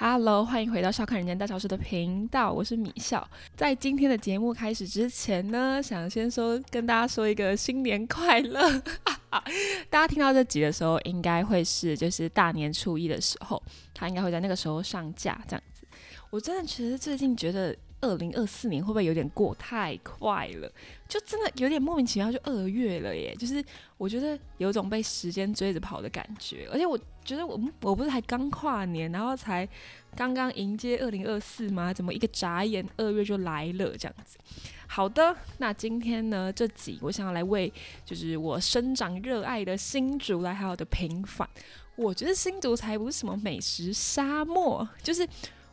Hello，欢迎回到笑看人间大小事的频道，我是米笑。在今天的节目开始之前呢，想先说跟大家说一个新年快乐。大家听到这集的时候，应该会是就是大年初一的时候，它应该会在那个时候上架这样子。我真的其实最近觉得。二零二四年会不会有点过太快了？就真的有点莫名其妙，就二月了耶！就是我觉得有种被时间追着跑的感觉，而且我觉得我我不是才刚跨年，然后才刚刚迎接二零二四吗？怎么一个眨眼二月就来了这样子？好的，那今天呢这集我想要来为就是我生长热爱的新竹来好好的平反。我觉得新竹才不是什么美食沙漠，就是。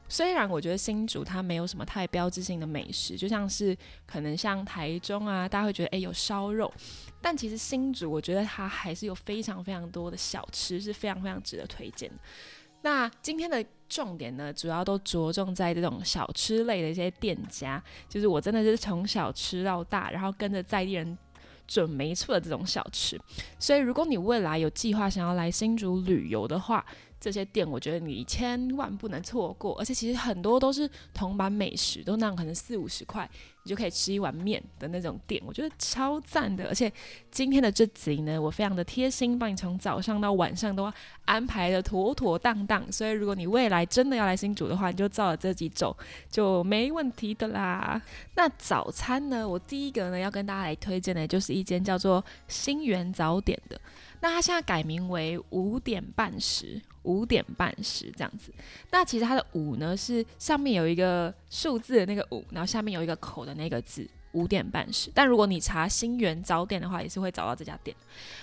虽然我觉得新竹它没有什么太标志性的美食，就像是可能像台中啊，大家会觉得诶有烧肉，但其实新竹我觉得它还是有非常非常多的小吃是非常非常值得推荐的。那今天的重点呢，主要都着重在这种小吃类的一些店家，就是我真的是从小吃到大，然后跟着在地人准没错的这种小吃。所以如果你未来有计划想要来新竹旅游的话，这些店我觉得你千万不能错过，而且其实很多都是铜板美食，都那样可能四五十块你就可以吃一碗面的那种店，我觉得超赞的。而且今天的这集呢，我非常的贴心，帮你从早上到晚上都安排的妥妥当当。所以如果你未来真的要来新竹的话，你就照着这几走就没问题的啦。那早餐呢，我第一个呢要跟大家来推荐的就是一间叫做新源早点的。那它现在改名为五点半时，五点半时这样子。那其实它的五呢是上面有一个数字的那个五，然后下面有一个口的那个字，五点半时。但如果你查新源早点的话，也是会找到这家店。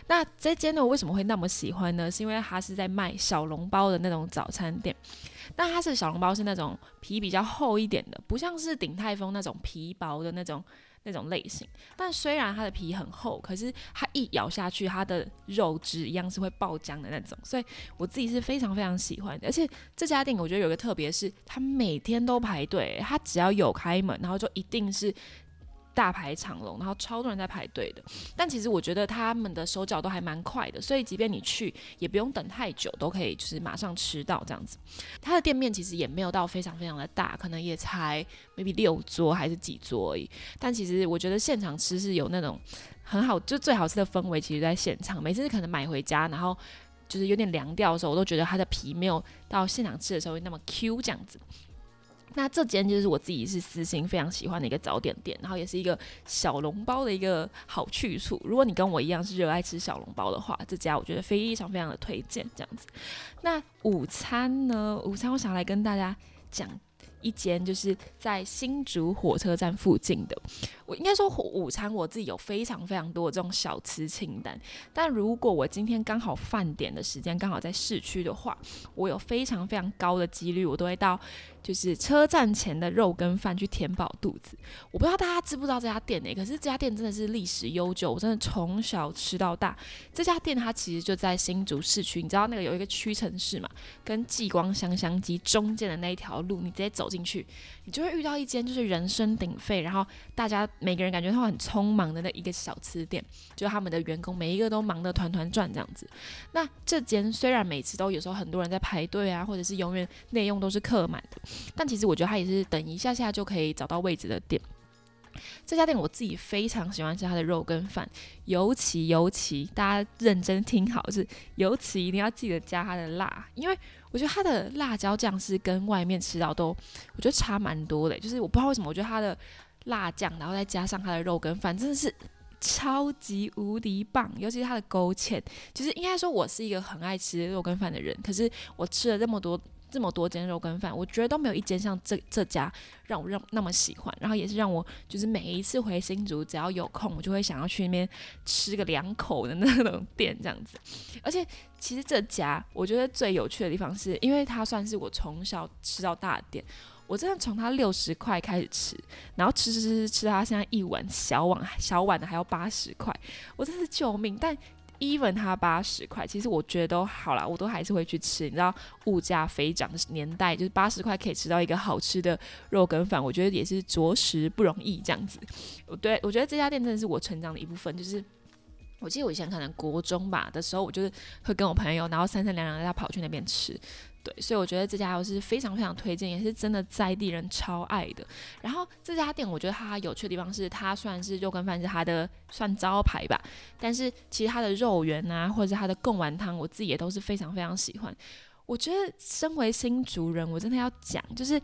那这间呢，我为什么会那么喜欢呢？是因为它是在卖小笼包的那种早餐店。那它是小笼包是那种皮比较厚一点的，不像是鼎泰丰那种皮薄的那种。那种类型，但虽然它的皮很厚，可是它一咬下去，它的肉质一样是会爆浆的那种，所以我自己是非常非常喜欢的。而且这家店我觉得有个特别，是它每天都排队，它只要有开门，然后就一定是。大排长龙，然后超多人在排队的。但其实我觉得他们的手脚都还蛮快的，所以即便你去也不用等太久，都可以就是马上吃到这样子。他的店面其实也没有到非常非常的大，可能也才 maybe 六桌还是几桌而已。但其实我觉得现场吃是有那种很好，就最好吃的氛围，其实在现场。每次可能买回家，然后就是有点凉掉的时候，我都觉得它的皮没有到现场吃的时候那么 Q 这样子。那这间就是我自己是私心非常喜欢的一个早点店，然后也是一个小笼包的一个好去处。如果你跟我一样是热爱吃小笼包的话，这家我觉得非常非常的推荐。这样子，那午餐呢？午餐我想来跟大家讲。一间就是在新竹火车站附近的，我应该说午餐我自己有非常非常多的这种小吃清单。但如果我今天刚好饭点的时间刚好在市区的话，我有非常非常高的几率我都会到就是车站前的肉羹饭去填饱肚子。我不知道大家知不知道这家店呢？可是这家店真的是历史悠久，我真的从小吃到大。这家店它其实就在新竹市区，你知道那个有一个屈臣氏嘛，跟继光香香鸡中间的那一条路，你直接走。进去，你就会遇到一间就是人声鼎沸，然后大家每个人感觉他很匆忙的那一个小吃店，就他们的员工每一个都忙得团团转这样子。那这间虽然每次都有时候很多人在排队啊，或者是永远内用都是客满的，但其实我觉得它也是等一下下就可以找到位置的店。这家店我自己非常喜欢吃它的肉跟饭，尤其尤其大家认真听好，是尤其一定要记得加它的辣，因为我觉得它的辣椒酱是跟外面吃到都我觉得差蛮多的，就是我不知道为什么，我觉得它的辣酱，然后再加上它的肉跟饭，真的是超级无敌棒，尤其是它的勾芡，就是应该说我是一个很爱吃肉跟饭的人，可是我吃了这么多。这么多间肉羹饭，我觉得都没有一间像这这家让我让那么喜欢，然后也是让我就是每一次回新竹，只要有空，我就会想要去那边吃个两口的那种店这样子。而且其实这家我觉得最有趣的地方是，因为它算是我从小吃到大的店，我真的从它六十块开始吃，然后吃吃吃吃吃到它现在一碗小碗小碗的还要八十块，我真是救命！但 even 它八十块，其实我觉得都好了，我都还是会去吃。你知道物价飞涨的年代，就是八十块可以吃到一个好吃的肉羹饭，我觉得也是着实不容易这样子。我对我觉得这家店真的是我成长的一部分。就是我记得我以前可能国中吧的时候，我就是会跟我朋友，然后三三两两要跑去那边吃。对，所以我觉得这家我是非常非常推荐，也是真的在地人超爱的。然后这家店我觉得它有趣的地方是，它虽然是肉羹饭是它的算招牌吧，但是其实它的肉圆啊，或者是它的贡丸汤，我自己也都是非常非常喜欢。我觉得身为新竹人，我真的要讲，就是。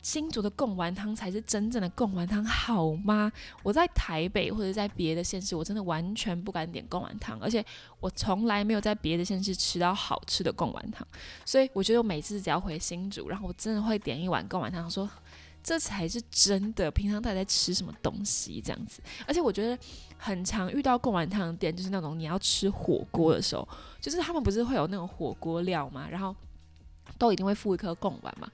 新竹的贡丸汤才是真正的贡丸汤，好吗？我在台北或者在别的县市，我真的完全不敢点贡丸汤，而且我从来没有在别的县市吃到好吃的贡丸汤。所以我觉得我每次只要回新竹，然后我真的会点一碗贡丸汤，说这才是真的。平常到底在吃什么东西这样子？而且我觉得很常遇到贡丸汤店，就是那种你要吃火锅的时候，就是他们不是会有那种火锅料嘛，然后都一定会附一颗贡丸嘛。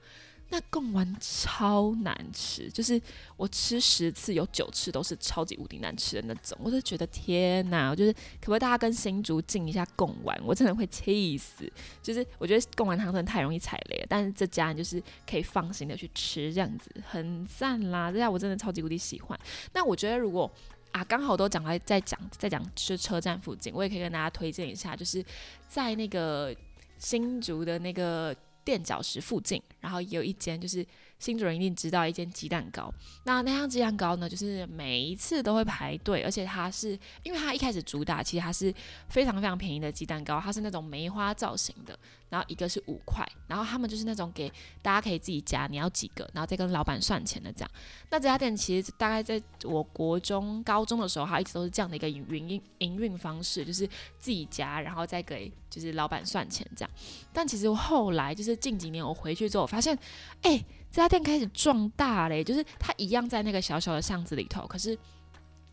那贡丸超难吃，就是我吃十次有九次都是超级无敌难吃的那种，我就觉得天哪！就是可不可以大家跟新竹进一下贡丸，我真的会气死。就是我觉得贡丸汤真的太容易踩雷了，但是这家就是可以放心的去吃，这样子很赞啦！这家我真的超级无敌喜欢。那我觉得如果啊刚好都讲来在讲在讲是车站附近，我也可以跟大家推荐一下，就是在那个新竹的那个。垫脚石附近，然后也有一间，就是新主人一定知道一间鸡蛋糕。那那样鸡蛋糕呢，就是每一次都会排队，而且它是因为它一开始主打，其实它是非常非常便宜的鸡蛋糕，它是那种梅花造型的。然后一个是五块，然后他们就是那种给大家可以自己夹，你要几个，然后再跟老板算钱的这样。那这家店其实大概在我国中、高中的时候，它一直都是这样的一个营运营运方式，就是自己夹，然后再给就是老板算钱这样。但其实后来就是近几年我回去之后，我发现，哎，这家店开始壮大嘞，就是它一样在那个小小的巷子里头，可是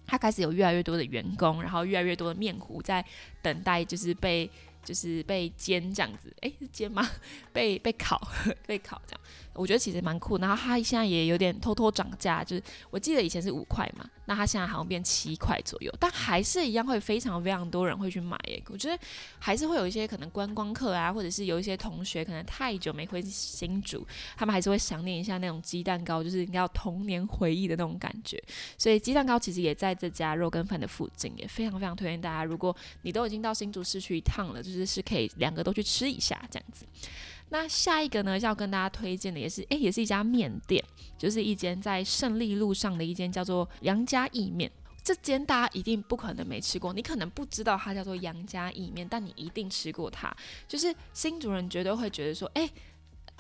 它开始有越来越多的员工，然后越来越多的面糊在等待，就是被。就是被煎这样子，诶，是煎吗？被被烤，被烤这样。我觉得其实蛮酷，然后它现在也有点偷偷涨价，就是我记得以前是五块嘛，那它现在好像变七块左右，但还是一样会非常非常多人会去买耶。我觉得还是会有一些可能观光客啊，或者是有一些同学可能太久没回新竹，他们还是会想念一下那种鸡蛋糕，就是要童年回忆的那种感觉。所以鸡蛋糕其实也在这家肉羹饭的附近，也非常非常推荐大家，如果你都已经到新竹市区一趟了，就是是可以两个都去吃一下这样子。那下一个呢，要跟大家推荐的也是，诶，也是一家面店，就是一间在胜利路上的一间叫做杨家意面。这间大家一定不可能没吃过，你可能不知道它叫做杨家意面，但你一定吃过它。就是新主人绝对会觉得说，诶，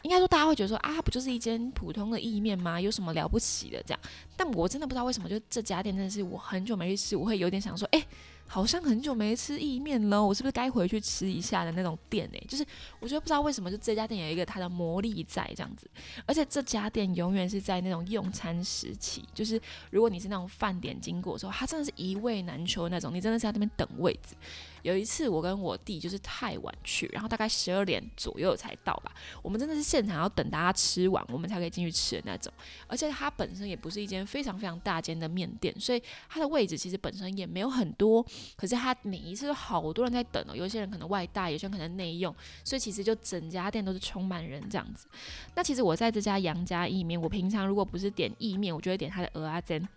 应该说大家会觉得说，啊，不就是一间普通的意面吗？有什么了不起的这样？但我真的不知道为什么，就这家店真的是我很久没去吃，我会有点想说，诶。好像很久没吃意面了，我是不是该回去吃一下的那种店呢？就是我觉得不知道为什么，就这家店有一个它的魔力在这样子，而且这家店永远是在那种用餐时期，就是如果你是那种饭点经过的时候，它真的是一位难求那种，你真的是在那边等位子。有一次我跟我弟就是太晚去，然后大概十二点左右才到吧，我们真的是现场要等大家吃完，我们才可以进去吃的那种。而且它本身也不是一间非常非常大间的面店，所以它的位置其实本身也没有很多。可是它每一次都好多人在等哦，有些人可能外带，有些人可能内用，所以其实就整家店都是充满人这样子。那其实我在这家杨家意面，我平常如果不是点意面，我就会点他的鹅阿珍。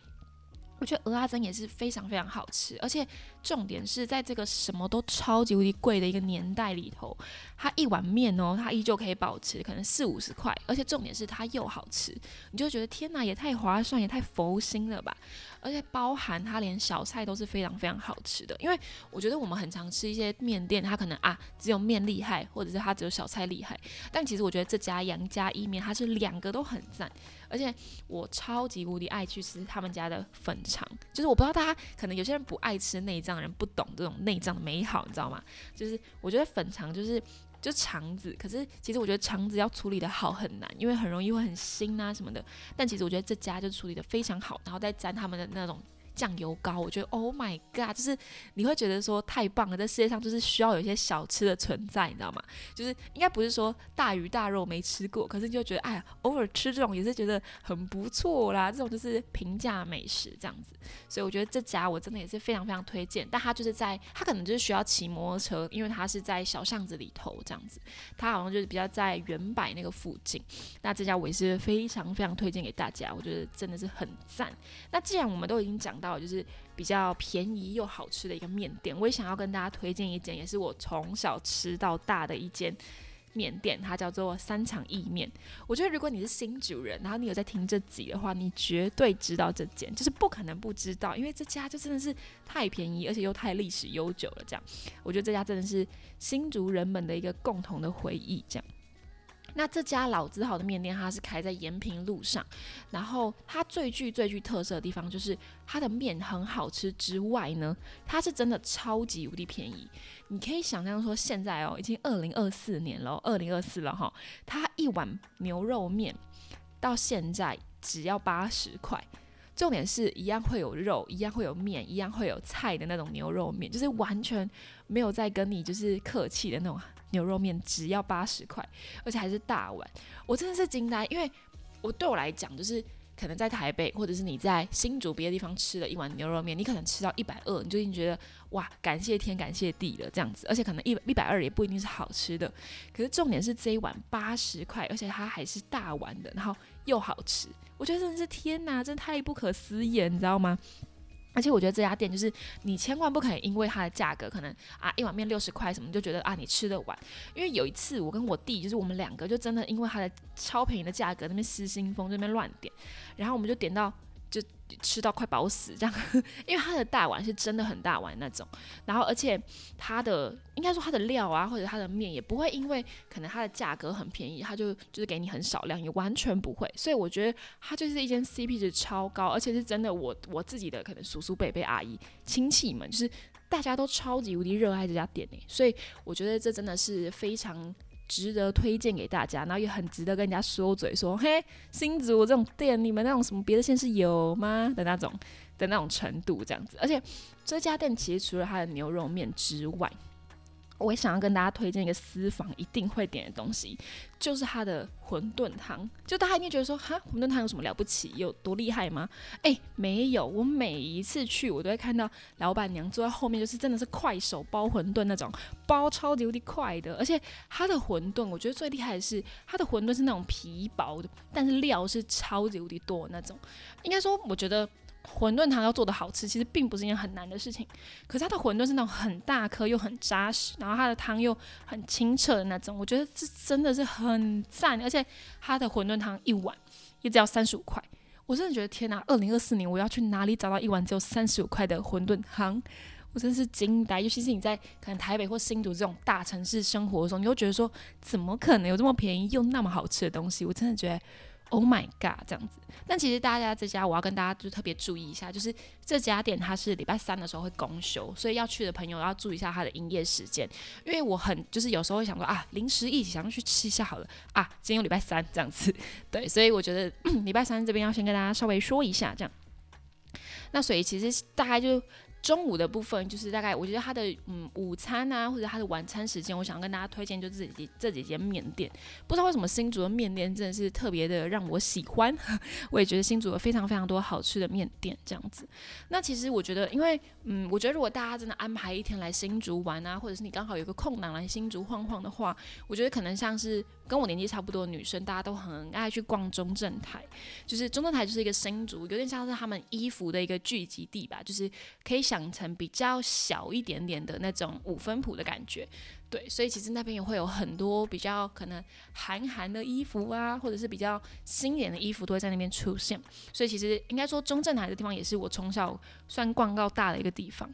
我觉得鹅阿珍也是非常非常好吃，而且重点是在这个什么都超级无敌贵的一个年代里头，它一碗面哦，它依旧可以保持可能四五十块，而且重点是它又好吃，你就觉得天哪，也太划算，也太佛心了吧！而且包含它连小菜都是非常非常好吃的，因为我觉得我们很常吃一些面店，它可能啊只有面厉害，或者是它只有小菜厉害，但其实我觉得这家杨家意面它是两个都很赞。而且我超级无敌爱去吃他们家的粉肠，就是我不知道大家可能有些人不爱吃内脏，人不懂这种内脏的美好，你知道吗？就是我觉得粉肠就是就肠子，可是其实我觉得肠子要处理的好很难，因为很容易会很腥啊什么的。但其实我觉得这家就处理的非常好，然后再沾他们的那种。酱油膏，我觉得 Oh my God，就是你会觉得说太棒了，在世界上就是需要有一些小吃的存在，你知道吗？就是应该不是说大鱼大肉没吃过，可是你就觉得哎呀，偶尔吃这种也是觉得很不错啦，这种就是平价美食这样子。所以我觉得这家我真的也是非常非常推荐，但它就是在它可能就是需要骑摩托车，因为它是在小巷子里头这样子，它好像就是比较在原柏那个附近。那这家我也是非常非常推荐给大家，我觉得真的是很赞。那既然我们都已经讲到。到就是比较便宜又好吃的一个面店，我也想要跟大家推荐一间，也是我从小吃到大的一间面店，它叫做三场意面。我觉得如果你是新主人，然后你有在听这集的话，你绝对知道这间，就是不可能不知道，因为这家就真的是太便宜，而且又太历史悠久了。这样，我觉得这家真的是新竹人们的一个共同的回忆。这样。那这家老字号的面店，它是开在延平路上，然后它最具最具特色的地方就是它的面很好吃之外呢，它是真的超级无敌便宜。你可以想象说，现在哦，已经二零二四年了，二零二四了哈，它一碗牛肉面到现在只要八十块，重点是一样会有肉，一样会有面，一样会有菜的那种牛肉面，就是完全没有在跟你就是客气的那种。牛肉面只要八十块，而且还是大碗，我真的是惊呆，因为我对我来讲，就是可能在台北或者是你在新竹别的地方吃了一碗牛肉面，你可能吃到一百二，你就已经觉得哇，感谢天感谢地了这样子，而且可能一一百二也不一定是好吃的，可是重点是这一碗八十块，而且它还是大碗的，然后又好吃，我觉得真的是天哪，真的太不可思议，你知道吗？而且我觉得这家店就是你千万不可以因为它的价格可能啊一碗面六十块什么就觉得啊你吃得完，因为有一次我跟我弟就是我们两个就真的因为它的超便宜的价格那边失心疯那边乱点，然后我们就点到。吃到快饱死这样，因为它的大碗是真的很大碗那种，然后而且它的应该说它的料啊或者它的面也不会因为可能它的价格很便宜，它就就是给你很少量，也完全不会。所以我觉得它就是一间 CP 值超高，而且是真的我我自己的可能叔叔辈辈阿姨亲戚们，就是大家都超级无敌热爱这家店诶，所以我觉得这真的是非常。值得推荐给大家，然后也很值得跟人家说嘴，说嘿，新竹这种店，你们那种什么别的县市有吗的那种的那种程度这样子。而且这家店其实除了它的牛肉面之外，我也想要跟大家推荐一个私房一定会点的东西，就是它的馄饨汤。就大家一定觉得说，哈，馄饨汤有什么了不起，有多厉害吗？哎，没有。我每一次去，我都会看到老板娘坐在后面，就是真的是快手包馄饨那种，包超级无敌快的。而且它的馄饨，我觉得最厉害的是它的馄饨是那种皮薄的，但是料是超级无敌多那种。应该说，我觉得。馄饨汤要做的好吃，其实并不是一件很难的事情。可是它的馄饨是那种很大颗又很扎实，然后它的汤又很清澈的那种，我觉得这真的是很赞。而且它的馄饨汤一碗也只要三十五块，我真的觉得天哪！二零二四年我要去哪里找到一碗只有三十五块的馄饨汤？我真是惊呆。尤其是你在可能台北或新竹这种大城市生活的时候，你会觉得说，怎么可能有这么便宜又那么好吃的东西？我真的觉得。Oh my god，这样子。但其实大家这家，我要跟大家就特别注意一下，就是这家店它是礼拜三的时候会公休，所以要去的朋友要注意一下它的营业时间。因为我很就是有时候会想说啊，临时一起想要去吃一下好了啊，今天有礼拜三这样子，对，所以我觉得礼拜三这边要先跟大家稍微说一下这样。那所以其实大概就。中午的部分就是大概，我觉得他的嗯午餐啊，或者他的晚餐时间，我想跟大家推荐就这几这几间面店。不知道为什么新竹的面店真的是特别的让我喜欢，我也觉得新竹有非常非常多好吃的面店这样子。那其实我觉得，因为嗯，我觉得如果大家真的安排一天来新竹玩啊，或者是你刚好有个空档来新竹晃晃的话，我觉得可能像是。跟我年纪差不多的女生，大家都很爱去逛中正台，就是中正台就是一个新竹，有点像是他们衣服的一个聚集地吧，就是可以想成比较小一点点的那种五分铺的感觉，对，所以其实那边也会有很多比较可能韩韩的衣服啊，或者是比较新点的衣服都会在那边出现，所以其实应该说中正台的地方也是我从小算逛到大的一个地方。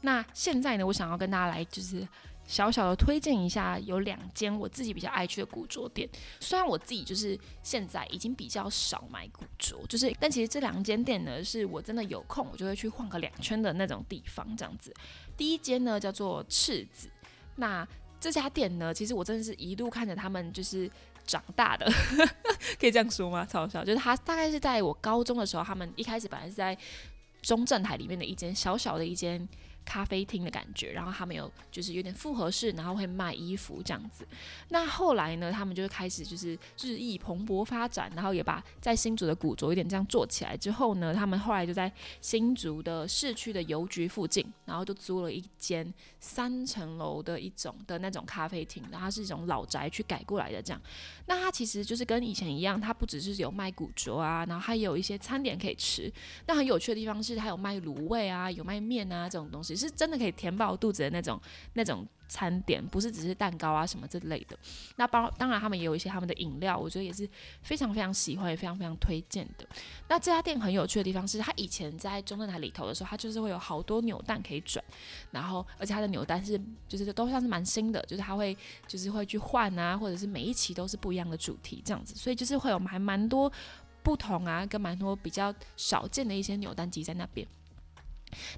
那现在呢，我想要跟大家来就是。小小的推荐一下，有两间我自己比较爱去的古着店。虽然我自己就是现在已经比较少买古着，就是但其实这两间店呢，是我真的有空我就会去晃个两圈的那种地方。这样子，第一间呢叫做赤子，那这家店呢，其实我真的是一路看着他们就是长大的，可以这样说吗？超笑，就是他大概是在我高中的时候，他们一开始本来是在中正台里面的一间小小的一间。咖啡厅的感觉，然后他们有就是有点复合式，然后会卖衣服这样子。那后来呢，他们就开始就是日益蓬勃发展，然后也把在新竹的古着有点这样做起来之后呢，他们后来就在新竹的市区的邮局附近，然后就租了一间三层楼的一种的那种咖啡厅，然后是一种老宅去改过来的这样。那它其实就是跟以前一样，它不只是有卖古着啊，然后还有一些餐点可以吃。那很有趣的地方是，它有卖卤味啊，有卖面啊这种东西。是真的可以填饱肚子的那种那种餐点，不是只是蛋糕啊什么之类的。那包当然他们也有一些他们的饮料，我觉得也是非常非常喜欢，也非常非常推荐的。那这家店很有趣的地方是，它以前在中正台里头的时候，它就是会有好多扭蛋可以转，然后而且它的扭蛋是就是都算是蛮新的，就是它会就是会去换啊，或者是每一期都是不一样的主题这样子，所以就是会有还蛮多。不同啊，跟蛮多比较少见的一些扭蛋机在那边。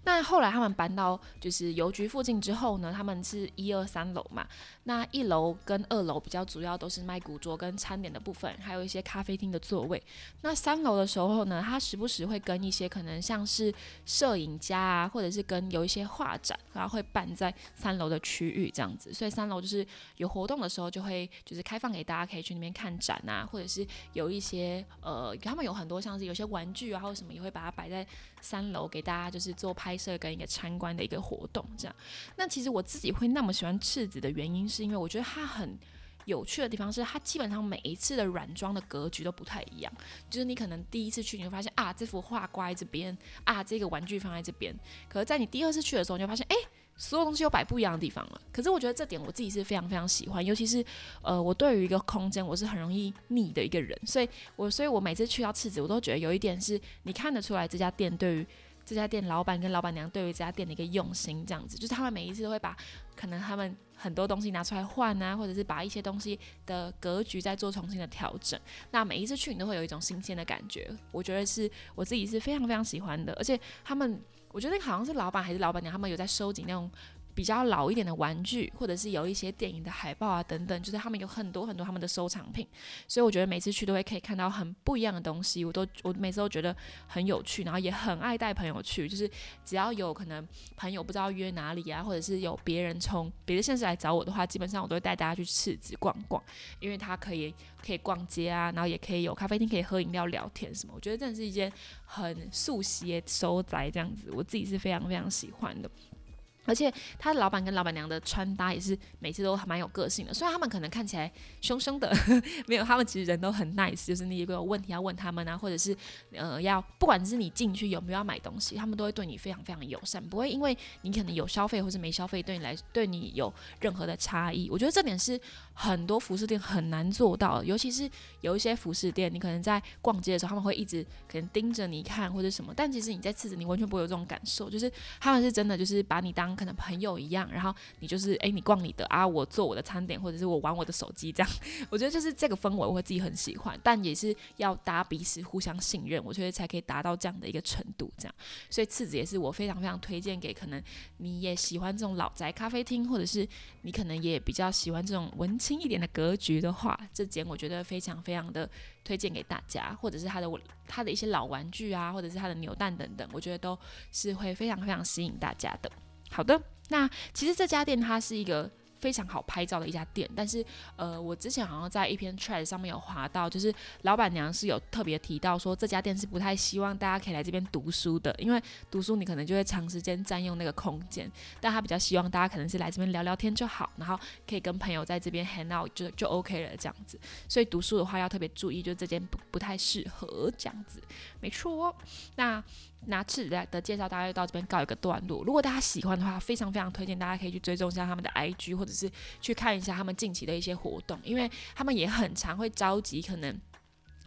那后来他们搬到就是邮局附近之后呢，他们是一二三楼嘛。那一楼跟二楼比较主要都是卖古着跟餐点的部分，还有一些咖啡厅的座位。那三楼的时候呢，他时不时会跟一些可能像是摄影家啊，或者是跟有一些画展，然后会办在三楼的区域这样子。所以三楼就是有活动的时候就会就是开放给大家可以去那边看展啊，或者是有一些呃他们有很多像是有些玩具啊或者什么也会把它摆在三楼给大家就是做。拍摄跟一个参观的一个活动，这样。那其实我自己会那么喜欢赤子的原因，是因为我觉得它很有趣的地方是，它基本上每一次的软装的格局都不太一样。就是你可能第一次去，你会发现啊，这幅画挂在这边，啊，这个玩具放在这边。可是，在你第二次去的时候，你就发现，哎，所有东西有摆不一样的地方了。可是，我觉得这点我自己是非常非常喜欢，尤其是呃，我对于一个空间，我是很容易腻的一个人，所以我所以我每次去到赤子，我都觉得有一点是你看得出来这家店对于。这家店老板跟老板娘对于这家店的一个用心，这样子，就是他们每一次都会把可能他们很多东西拿出来换啊，或者是把一些东西的格局再做重新的调整。那每一次去，你都会有一种新鲜的感觉。我觉得是我自己是非常非常喜欢的，而且他们，我觉得好像是老板还是老板娘，他们有在收集那种。比较老一点的玩具，或者是有一些电影的海报啊等等，就是他们有很多很多他们的收藏品，所以我觉得每次去都会可以看到很不一样的东西，我都我每次都觉得很有趣，然后也很爱带朋友去，就是只要有可能朋友不知道约哪里啊，或者是有别人从别的县市来找我的话，基本上我都会带大家去赤子逛逛，因为它可以可以逛街啊，然后也可以有咖啡厅可以喝饮料聊天什么，我觉得真的是一件很速写收窄这样子，我自己是非常非常喜欢的。而且他老板跟老板娘的穿搭也是每次都还蛮有个性的，虽然他们可能看起来凶凶的，没有他们其实人都很 nice，就是你如果有问题要问他们啊，或者是呃要不管是你进去有没有要买东西，他们都会对你非常非常友善，不会因为你可能有消费或是没消费对你来对你有任何的差异。我觉得这点是很多服饰店很难做到，尤其是有一些服饰店，你可能在逛街的时候他们会一直可能盯着你看或者什么，但其实你在次子你完全不会有这种感受，就是他们是真的就是把你当。可能朋友一样，然后你就是哎，你逛你的啊，我做我的餐点，或者是我玩我的手机，这样，我觉得就是这个氛围，我会自己很喜欢。但也是要大家彼此互相信任，我觉得才可以达到这样的一个程度。这样，所以次子也是我非常非常推荐给可能你也喜欢这种老宅咖啡厅，或者是你可能也比较喜欢这种文轻一点的格局的话，这间我觉得非常非常的推荐给大家，或者是他的他的一些老玩具啊，或者是他的扭蛋等等，我觉得都是会非常非常吸引大家的。好的，那其实这家店它是一个。非常好拍照的一家店，但是呃，我之前好像在一篇 t r a d 上面有划到，就是老板娘是有特别提到说这家店是不太希望大家可以来这边读书的，因为读书你可能就会长时间占用那个空间，但他比较希望大家可能是来这边聊聊天就好，然后可以跟朋友在这边 hang out 就就 OK 了这样子。所以读书的话要特别注意，就这间不不太适合这样子，没错。那那次的的介绍大概到这边告一个段落，如果大家喜欢的话，非常非常推荐大家可以去追踪一下他们的 IG 或。只是去看一下他们近期的一些活动，因为他们也很常会召集可能。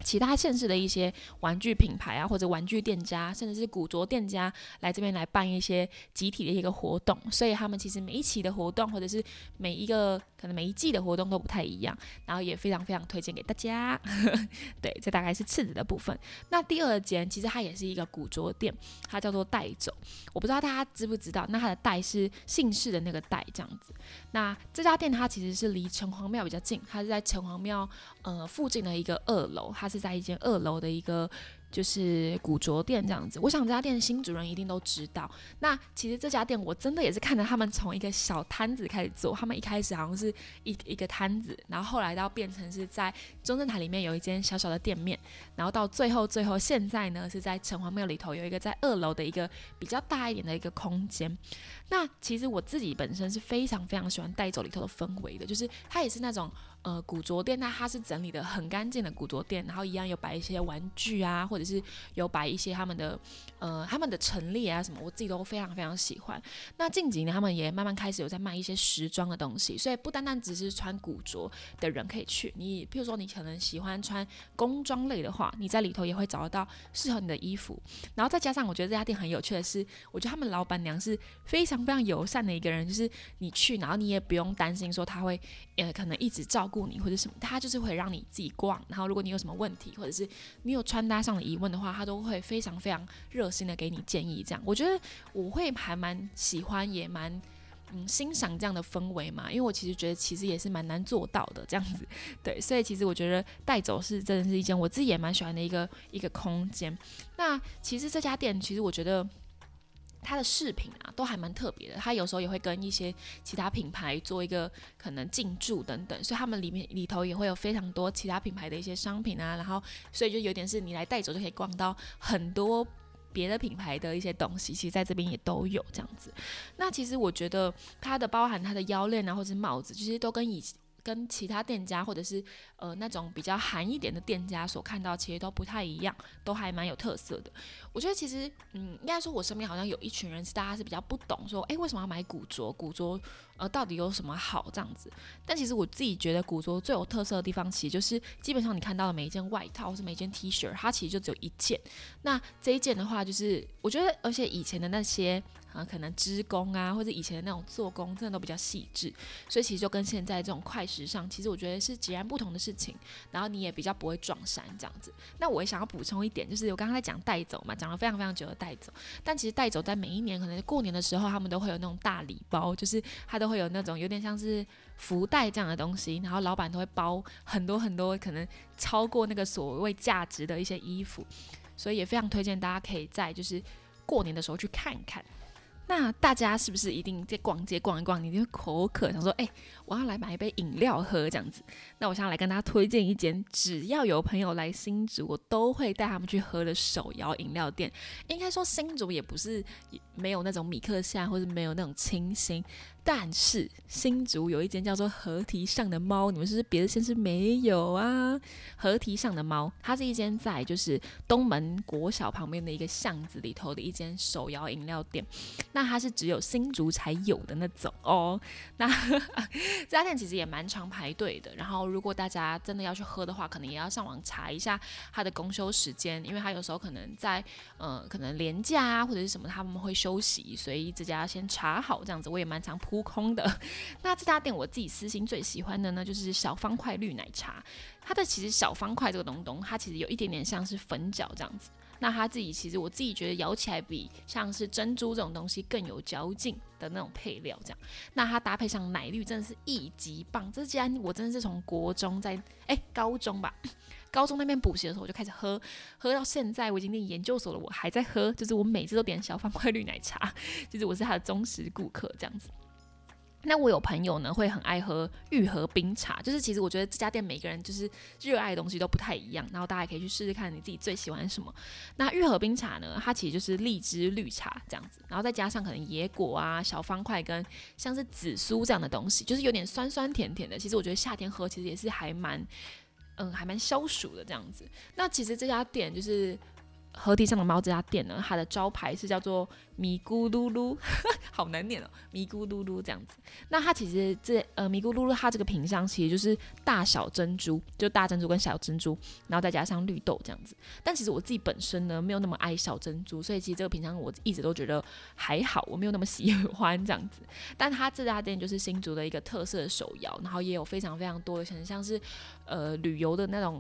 其他县市的一些玩具品牌啊，或者玩具店家，甚至是古着店家来这边来办一些集体的一个活动，所以他们其实每一期的活动，或者是每一个可能每一季的活动都不太一样，然后也非常非常推荐给大家。对，这大概是次子的部分。那第二间其实它也是一个古着店，它叫做带走，我不知道大家知不知道，那它的带是姓氏的那个带这样子。那这家店它其实是离城隍庙比较近，它是在城隍庙呃附近的一个二楼，它。是在一间二楼的一个。就是古着店这样子，我想这家店的新主人一定都知道。那其实这家店我真的也是看着他们从一个小摊子开始做，他们一开始好像是一一个摊子，然后后来到变成是在中正台里面有一间小小的店面，然后到最后最后现在呢是在城隍庙里头有一个在二楼的一个比较大一点的一个空间。那其实我自己本身是非常非常喜欢带走里头的氛围的，就是它也是那种呃古着店，那它是整理的很干净的古着店，然后一样有摆一些玩具啊或者。是有摆一些他们的呃他们的陈列啊什么，我自己都非常非常喜欢。那近几年他们也慢慢开始有在卖一些时装的东西，所以不单单只是穿古着的人可以去，你譬如说你可能喜欢穿工装类的话，你在里头也会找得到适合你的衣服。然后再加上我觉得这家店很有趣的是，我觉得他们老板娘是非常非常友善的一个人，就是你去，然后你也不用担心说他会呃可能一直照顾你或者什么，他就是会让你自己逛。然后如果你有什么问题，或者是你有穿搭上的疑问的话，他都会非常非常热心的给你建议。这样我觉得我会还蛮喜欢，也蛮嗯欣赏这样的氛围嘛，因为我其实觉得其实也是蛮难做到的这样子。对，所以其实我觉得带走是真的是一件我自己也蛮喜欢的一个一个空间。那其实这家店其实我觉得。它的饰品啊，都还蛮特别的。它有时候也会跟一些其他品牌做一个可能进驻等等，所以他们里面里头也会有非常多其他品牌的一些商品啊。然后，所以就有点是你来带走就可以逛到很多别的品牌的一些东西，其实在这边也都有这样子。那其实我觉得它的包含它的腰链啊，或者是帽子，其实都跟以。跟其他店家或者是呃那种比较韩一点的店家所看到，其实都不太一样，都还蛮有特色的。我觉得其实，嗯，应该说我身边好像有一群人是大家是比较不懂，说，诶，为什么要买古着？古着呃到底有什么好这样子？但其实我自己觉得古着最有特色的地方，其实就是基本上你看到的每一件外套或是每一件 T 恤，它其实就只有一件。那这一件的话，就是我觉得，而且以前的那些。啊，可能织工啊，或者以前的那种做工，真的都比较细致，所以其实就跟现在这种快时尚，其实我觉得是截然不同的事情。然后你也比较不会撞衫这样子。那我也想要补充一点，就是我刚刚在讲带走嘛，讲了非常非常久的带走，但其实带走在每一年可能过年的时候，他们都会有那种大礼包，就是他都会有那种有点像是福袋这样的东西，然后老板都会包很多很多，可能超过那个所谓价值的一些衣服，所以也非常推荐大家可以在就是过年的时候去看看。那大家是不是一定在逛街逛一逛，你就口渴，想说，哎，我要来买一杯饮料喝这样子。那我想来跟大家推荐一间，只要有朋友来新竹，我都会带他们去喝的手摇饮料店。应该说新竹也不是没有那种米克夏，或者没有那种清新。但是新竹有一间叫做河堤上的猫，你们是不是别的县市没有啊？河堤上的猫，它是一间在就是东门国小旁边的一个巷子里头的一间手摇饮料店。那它是只有新竹才有的那种哦。那这家店其实也蛮常排队的。然后如果大家真的要去喝的话，可能也要上网查一下它的公休时间，因为它有时候可能在呃可能廉价啊或者是什么他们会休息，所以这家先查好这样子。我也蛮常。扑空的，那这家店我自己私心最喜欢的呢，就是小方块绿奶茶。它的其实小方块这个东东，它其实有一点点像是粉饺这样子。那它自己其实我自己觉得咬起来比像是珍珠这种东西更有嚼劲的那种配料这样。那它搭配上奶绿，真的是一级棒。这既然我真的是从国中在哎高中吧。高中那边补习的时候，我就开始喝，喝到现在我已经念研究所了，我还在喝，就是我每次都点小方块绿奶茶，就是我是他的忠实顾客这样子。那我有朋友呢，会很爱喝玉和冰茶，就是其实我觉得这家店每个人就是热爱的东西都不太一样，然后大家可以去试试看你自己最喜欢什么。那玉和冰茶呢，它其实就是荔枝绿茶这样子，然后再加上可能野果啊、小方块跟像是紫苏这样的东西，就是有点酸酸甜甜的。其实我觉得夏天喝其实也是还蛮。嗯，还蛮消暑的这样子。那其实这家店就是河堤上的猫这家店呢，它的招牌是叫做。咪咕噜噜，好难念哦，咪咕噜噜这样子。那它其实这呃咪咕噜噜，它这个品相其实就是大小珍珠，就大珍珠跟小珍珠，然后再加上绿豆这样子。但其实我自己本身呢，没有那么爱小珍珠，所以其实这个品相我一直都觉得还好，我没有那么喜欢这样子。但它这家店就是新竹的一个特色手摇，然后也有非常非常多的，可能像是呃旅游的那种。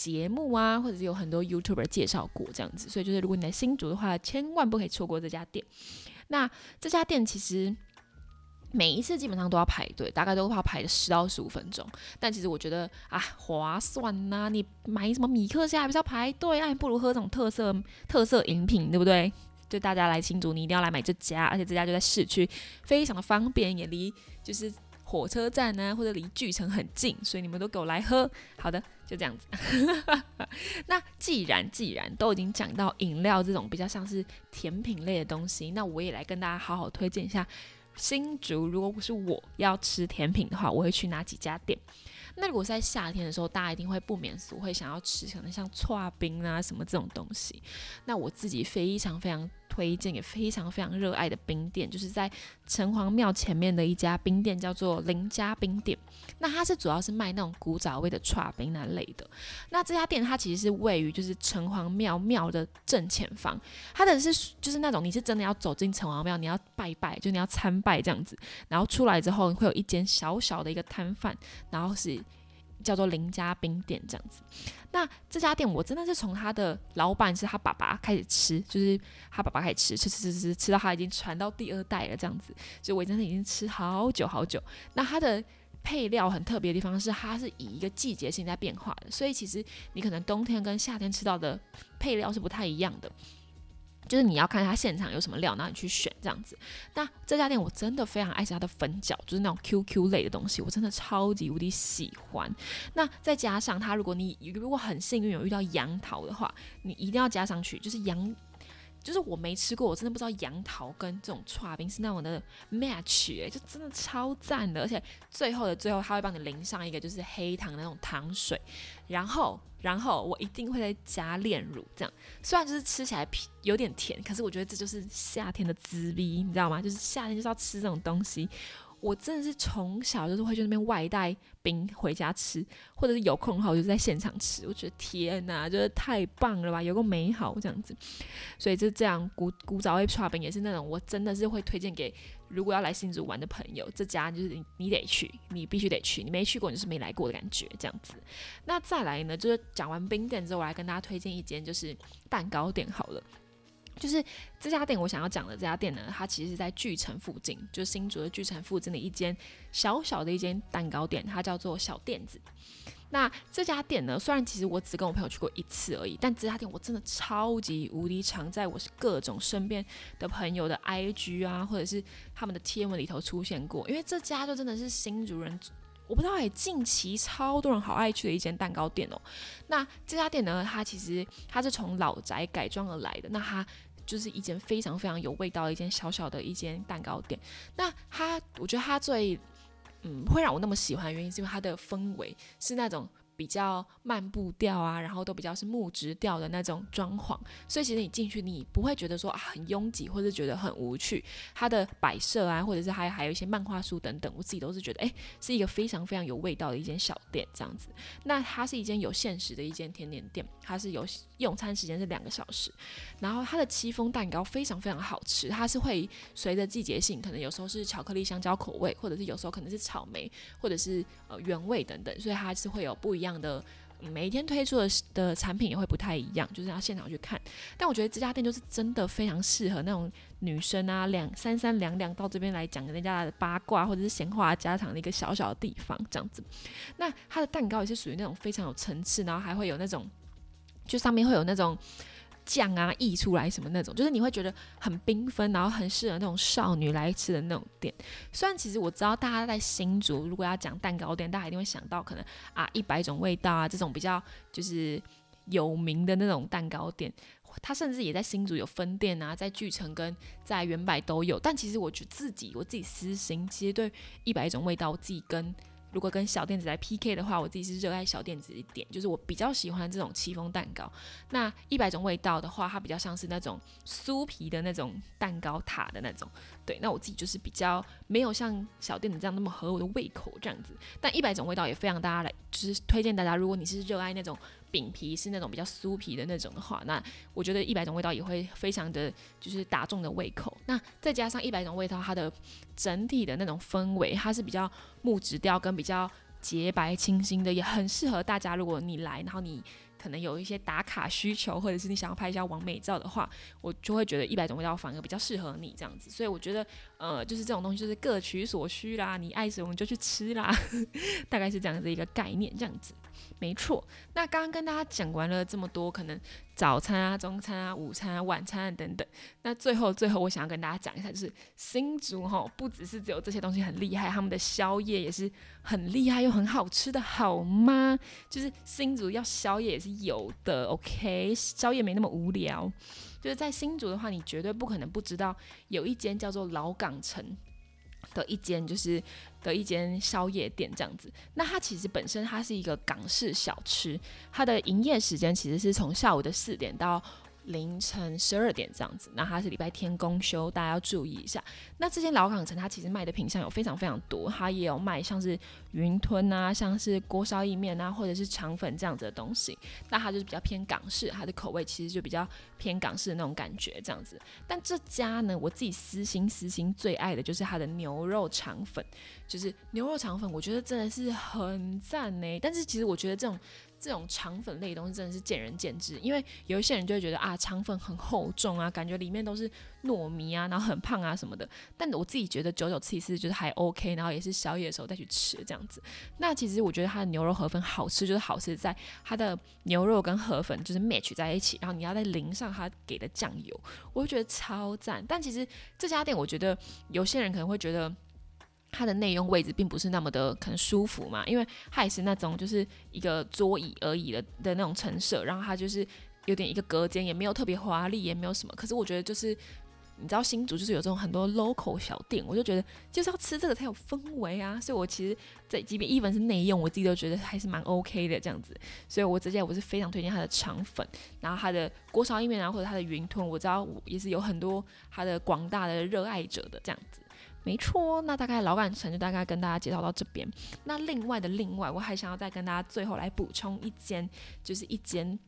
节目啊，或者是有很多 YouTuber 介绍过这样子，所以就是如果你来新竹的话，千万不可以错过这家店。那这家店其实每一次基本上都要排队，大概都会要排十到十五分钟。但其实我觉得啊，划算呐！你买什么米克夏还不是要排队啊？不如喝这种特色特色饮品，对不对？就大家来新竹，你一定要来买这家，而且这家就在市区，非常的方便，也离就是。火车站呢，或者离巨城很近，所以你们都给我来喝。好的，就这样子。那既然既然都已经讲到饮料这种比较像是甜品类的东西，那我也来跟大家好好推荐一下新竹。如果不是我要吃甜品的话，我会去哪几家店？那如果是在夏天的时候，大家一定会不免俗，会想要吃可能像串冰啊什么这种东西。那我自己非常非常。推荐也非常非常热爱的冰店，就是在城隍庙前面的一家冰店，叫做林家冰店。那它是主要是卖那种古早味的串冰那类的。那这家店它其实是位于就是城隍庙庙的正前方，它的是就是那种你是真的要走进城隍庙，你要拜拜，就你要参拜这样子，然后出来之后会有一间小小的一个摊贩，然后是。叫做林家冰店这样子，那这家店我真的是从他的老板是他爸爸开始吃，就是他爸爸开始吃吃吃吃吃吃到他已经传到第二代了这样子，所以我真的已经吃好久好久。那它的配料很特别的地方是，它是以一个季节性在变化的，所以其实你可能冬天跟夏天吃到的配料是不太一样的。就是你要看它现场有什么料，然后你去选这样子。那这家店我真的非常爱吃它的粉饺，就是那种 QQ 类的东西，我真的超级无敌喜欢。那再加上它，如果你如果很幸运有遇到杨桃的话，你一定要加上去，就是杨。就是我没吃过，我真的不知道杨桃跟这种串冰是那种的 match 哎，就真的超赞的。而且最后的最后，他会帮你淋上一个就是黑糖的那种糖水，然后然后我一定会再加炼乳，这样虽然就是吃起来有点甜，可是我觉得这就是夏天的滋味，你知道吗？就是夏天就是要吃这种东西。我真的是从小就是会去那边外带冰回家吃，或者是有空的话我就在现场吃。我觉得天哪，就是太棒了吧，有个美好这样子。所以就这样，古古早味串冰也是那种我真的是会推荐给如果要来新竹玩的朋友，这家就是你你得去，你必须得去，你没去过你是没来过的感觉这样子。那再来呢，就是讲完冰店之后，我来跟大家推荐一间就是蛋糕店好了。就是这家店，我想要讲的这家店呢，它其实是在巨城附近，就是新竹的巨城附近的一间小小的一间蛋糕店，它叫做小店子。那这家店呢，虽然其实我只跟我朋友去过一次而已，但这家店我真的超级无敌常在我是各种身边的朋友的 IG 啊，或者是他们的贴文里头出现过，因为这家就真的是新竹人，我不知道哎，近期超多人好爱去的一间蛋糕店哦。那这家店呢，它其实它是从老宅改装而来的，那它。就是一间非常非常有味道的一间小小的一间蛋糕店。那它，我觉得它最，嗯，会让我那么喜欢的原因，是因为它的氛围是那种。比较慢步调啊，然后都比较是木质调的那种装潢，所以其实你进去你不会觉得说啊很拥挤，或者觉得很无趣。它的摆设啊，或者是还还有一些漫画书等等，我自己都是觉得哎是一个非常非常有味道的一间小店这样子。那它是一间有限时的一间甜点店，它是有用餐时间是两个小时，然后它的戚风蛋糕非常非常好吃，它是会随着季节性，可能有时候是巧克力香蕉口味，或者是有时候可能是草莓，或者是呃原味等等，所以它是会有不一样。样的每一天推出的的产品也会不太一样，就是要现场去看。但我觉得这家店就是真的非常适合那种女生啊，两三三两两到这边来讲人家的八卦或者是闲话家常的一个小小的地方，这样子。那它的蛋糕也是属于那种非常有层次，然后还会有那种，就上面会有那种。酱啊溢出来什么那种，就是你会觉得很缤纷，然后很适合那种少女来吃的那种店。虽然其实我知道大家在新竹，如果要讲蛋糕店，大家一定会想到可能啊一百种味道啊这种比较就是有名的那种蛋糕店。它甚至也在新竹有分店啊，在巨城跟在原百都有。但其实我觉得自己我自己私心，其实对一百种味道，我自己跟。如果跟小店子来 PK 的话，我自己是热爱小店子一点，就是我比较喜欢这种戚风蛋糕。那一百种味道的话，它比较像是那种酥皮的那种蛋糕塔的那种。对，那我自己就是比较没有像小店子这样那么合我的胃口这样子。但一百种味道也非常大家来，就是推荐大家，如果你是热爱那种。饼皮是那种比较酥皮的那种的话，那我觉得一百种味道也会非常的就是打中的胃口。那再加上一百种味道，它的整体的那种氛围，它是比较木质调跟比较洁白清新的，也很适合大家。如果你来，然后你可能有一些打卡需求，或者是你想要拍一下完美照的话，我就会觉得一百种味道反而比较适合你这样子。所以我觉得，呃，就是这种东西就是各取所需啦，你爱什么就去吃啦，大概是这样子一个概念，这样子。没错，那刚刚跟大家讲完了这么多，可能早餐啊、中餐啊、午餐啊、晚餐啊等等。那最后，最后我想要跟大家讲一下，就是新竹哈，不只是只有这些东西很厉害，他们的宵夜也是很厉害又很好吃的，好吗？就是新竹要宵夜也是有的，OK，宵夜没那么无聊。就是在新竹的话，你绝对不可能不知道有一间叫做老港城。的一间就是的一间宵夜店这样子。那它其实本身它是一个港式小吃，它的营业时间其实是从下午的四点到。凌晨十二点这样子，那它是礼拜天公休，大家要注意一下。那这间老港城，它其实卖的品相有非常非常多，它也有卖像是云吞啊，像是锅烧意面啊，或者是肠粉这样子的东西。那它就是比较偏港式，它的口味其实就比较偏港式的那种感觉这样子。但这家呢，我自己私心私心最爱的就是它的牛肉肠粉，就是牛肉肠粉，我觉得真的是很赞呢。但是其实我觉得这种。这种肠粉类的东西真的是见仁见智，因为有一些人就会觉得啊，肠粉很厚重啊，感觉里面都是糯米啊，然后很胖啊什么的。但我自己觉得九九吃一次就是还 OK，然后也是宵夜的时候再去吃这样子。那其实我觉得它的牛肉河粉好吃，就是好吃在它的牛肉跟河粉就是 match 在一起，然后你要再淋上它给的酱油，我就觉得超赞。但其实这家店我觉得有些人可能会觉得。它的内用位置并不是那么的可能舒服嘛，因为它也是那种就是一个桌椅而已的的那种陈设，然后它就是有点一个隔间，也没有特别华丽，也没有什么。可是我觉得就是你知道新竹就是有这种很多 local 小店，我就觉得就是要吃这个才有氛围啊。所以我其实在即便一文是内用，我自己都觉得还是蛮 OK 的这样子。所以我直接我是非常推荐它的肠粉，然后它的锅烧意面啊，或者它的云吞，我知道也是有很多它的广大的热爱者的这样子。没错，那大概老感城就大概跟大家介绍到这边。那另外的另外，我还想要再跟大家最后来补充一间，就是一间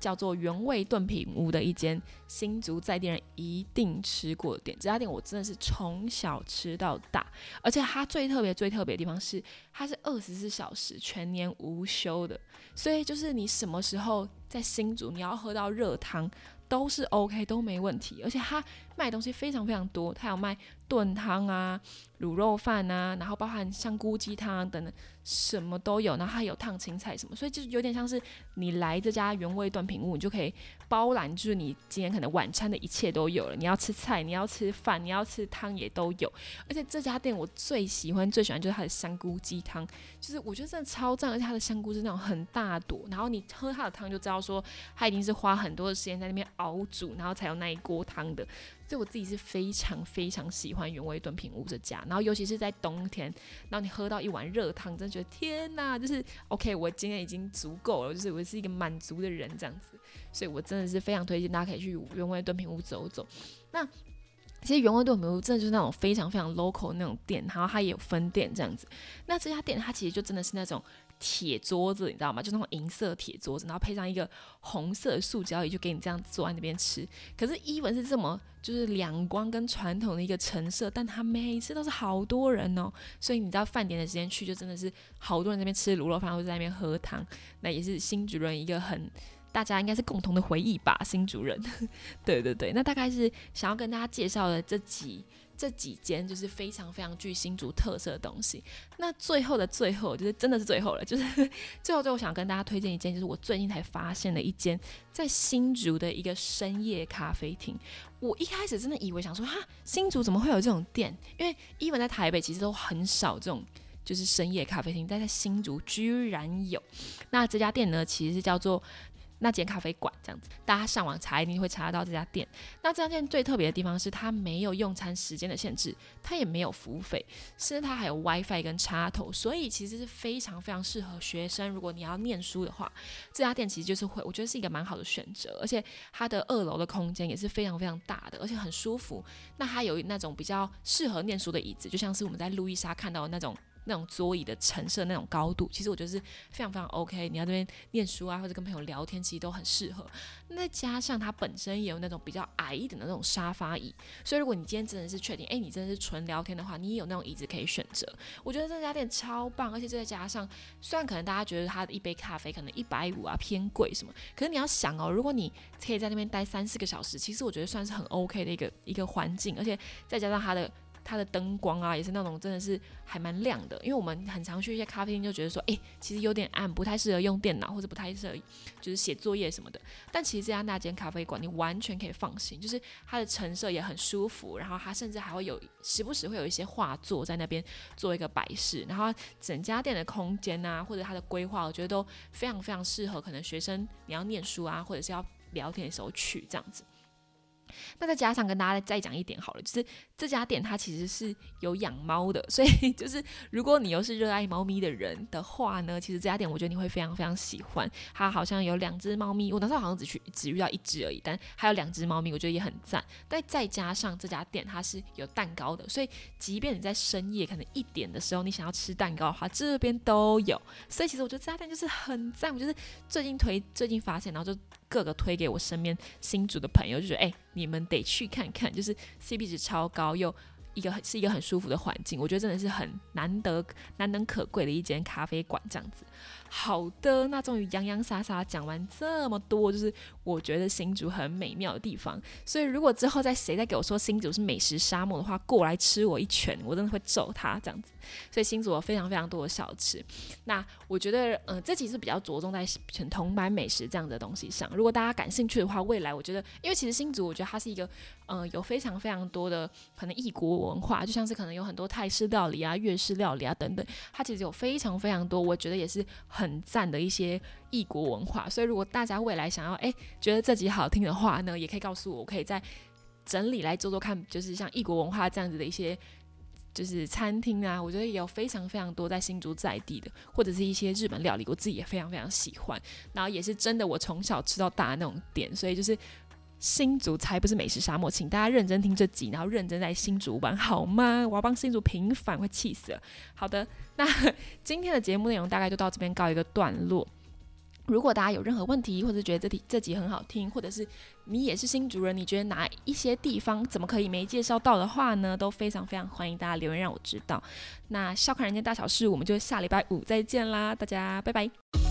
叫做原味炖品屋的一间新竹在地人一定吃过的店。这家店我真的是从小吃到大，而且它最特别、最特别的地方是，它是二十四小时全年无休的。所以就是你什么时候在新竹，你要喝到热汤都是 OK，都没问题。而且它卖东西非常非常多，它有卖。炖汤啊，卤肉饭啊，然后包含香菇鸡汤等等，什么都有。然后还有烫青菜什么，所以就是有点像是你来这家原味炖品屋，你就可以包揽，就是你今天可能晚餐的一切都有了。你要吃菜，你要吃饭，你要吃汤也都有。而且这家店我最喜欢、最喜欢就是它的香菇鸡汤，就是我觉得真的超赞，而且它的香菇是那种很大朵，然后你喝它的汤就知道说它一定是花很多的时间在那边熬煮，然后才有那一锅汤的。所以我自己是非常非常喜欢原味炖品屋这家，然后尤其是在冬天，然后你喝到一碗热汤，真的觉得天哪，就是 OK，我今天已经足够了，就是我是一个满足的人这样子，所以我真的是非常推荐大家可以去原味炖品屋走走。那其实原味炖品屋真的就是那种非常非常 local 那种店，然后它也有分店这样子。那这家店它其实就真的是那种。铁桌子，你知道吗？就那种银色铁桌子，然后配上一个红色塑胶椅，就给你这样坐在那边吃。可是伊文是这么就是两光跟传统的一个陈设，但他每次都是好多人哦。所以你知道饭点的时间去，就真的是好多人那边吃卤肉饭，或者在那边喝汤。那也是新主人一个很大家应该是共同的回忆吧。新主人，对对对，那大概是想要跟大家介绍的这几。这几间就是非常非常具新竹特色的东西。那最后的最后，就是真的是最后了，就是 最后最后想跟大家推荐一间，就是我最近才发现的一间在新竹的一个深夜咖啡厅。我一开始真的以为想说，哈，新竹怎么会有这种店？因为一般在台北其实都很少这种就是深夜咖啡厅，但在新竹居然有。那这家店呢，其实是叫做。那间咖啡馆这样子，大家上网查一定会查得到这家店。那这家店最特别的地方是它没有用餐时间的限制，它也没有服务费，甚至它还有 WiFi 跟插头，所以其实是非常非常适合学生。如果你要念书的话，这家店其实就是会，我觉得是一个蛮好的选择。而且它的二楼的空间也是非常非常大的，而且很舒服。那它有那种比较适合念书的椅子，就像是我们在路易莎看到的那种。那种桌椅的陈设那种高度，其实我觉得是非常非常 OK。你要这边念书啊，或者跟朋友聊天，其实都很适合。那再加上它本身也有那种比较矮一点的那种沙发椅，所以如果你今天真的是确定，哎，你真的是纯聊天的话，你也有那种椅子可以选择。我觉得这家店超棒，而且再加上，虽然可能大家觉得它的一杯咖啡可能一百五啊偏贵什么，可是你要想哦，如果你可以在那边待三四个小时，其实我觉得算是很 OK 的一个一个环境，而且再加上它的。它的灯光啊，也是那种真的是还蛮亮的，因为我们很常去一些咖啡厅，就觉得说，哎，其实有点暗，不太适合用电脑，或者不太适合就是写作业什么的。但其实这家那间咖啡馆，你完全可以放心，就是它的陈设也很舒服，然后它甚至还会有时不时会有一些画作在那边做一个摆饰，然后整家店的空间啊，或者它的规划，我觉得都非常非常适合可能学生你要念书啊，或者是要聊天的时候去这样子。那再加上跟大家再讲一点好了，就是这家店它其实是有养猫的，所以 就是如果你又是热爱猫咪的人的话呢，其实这家店我觉得你会非常非常喜欢。它好像有两只猫咪，我那时好像只去只遇到一只而已，但还有两只猫咪，我觉得也很赞。但再加上这家店它是有蛋糕的，所以即便你在深夜可能一点的时候你想要吃蛋糕的话，这边都有。所以其实我觉得这家店就是很赞，我就是最近推最近发现，然后就。各个推给我身边新组的朋友，就觉得哎，你们得去看看，就是 CP 值超高又。一个是一个很舒服的环境，我觉得真的是很难得、难能可贵的一间咖啡馆这样子。好的，那终于洋洋洒洒讲完这么多，就是我觉得新竹很美妙的地方。所以如果之后再谁再给我说新竹是美食沙漠的话，过来吃我一拳，我真的会揍他这样子。所以新竹有非常非常多的小吃。那我觉得，嗯，这其实比较着重在全铜板美食这样的东西上。如果大家感兴趣的话，未来我觉得，因为其实新竹我觉得它是一个，嗯，有非常非常多的可能异国。文化就像是可能有很多泰式料理啊、粤式料理啊等等，它其实有非常非常多，我觉得也是很赞的一些异国文化。所以如果大家未来想要哎觉得这集好听的话呢，也可以告诉我，我可以再整理来做做看，就是像异国文化这样子的一些就是餐厅啊，我觉得也有非常非常多在新竹在地的，或者是一些日本料理，我自己也非常非常喜欢，然后也是真的我从小吃到大的那种店，所以就是。新竹才不是美食沙漠，请大家认真听这集，然后认真在新竹玩好吗？我要帮新竹平反，快气死了。好的，那今天的节目内容大概就到这边告一个段落。如果大家有任何问题，或者觉得这题这集很好听，或者是你也是新竹人，你觉得哪一些地方怎么可以没介绍到的话呢？都非常非常欢迎大家留言让我知道。那笑看人间大小事，我们就下礼拜五再见啦，大家拜拜。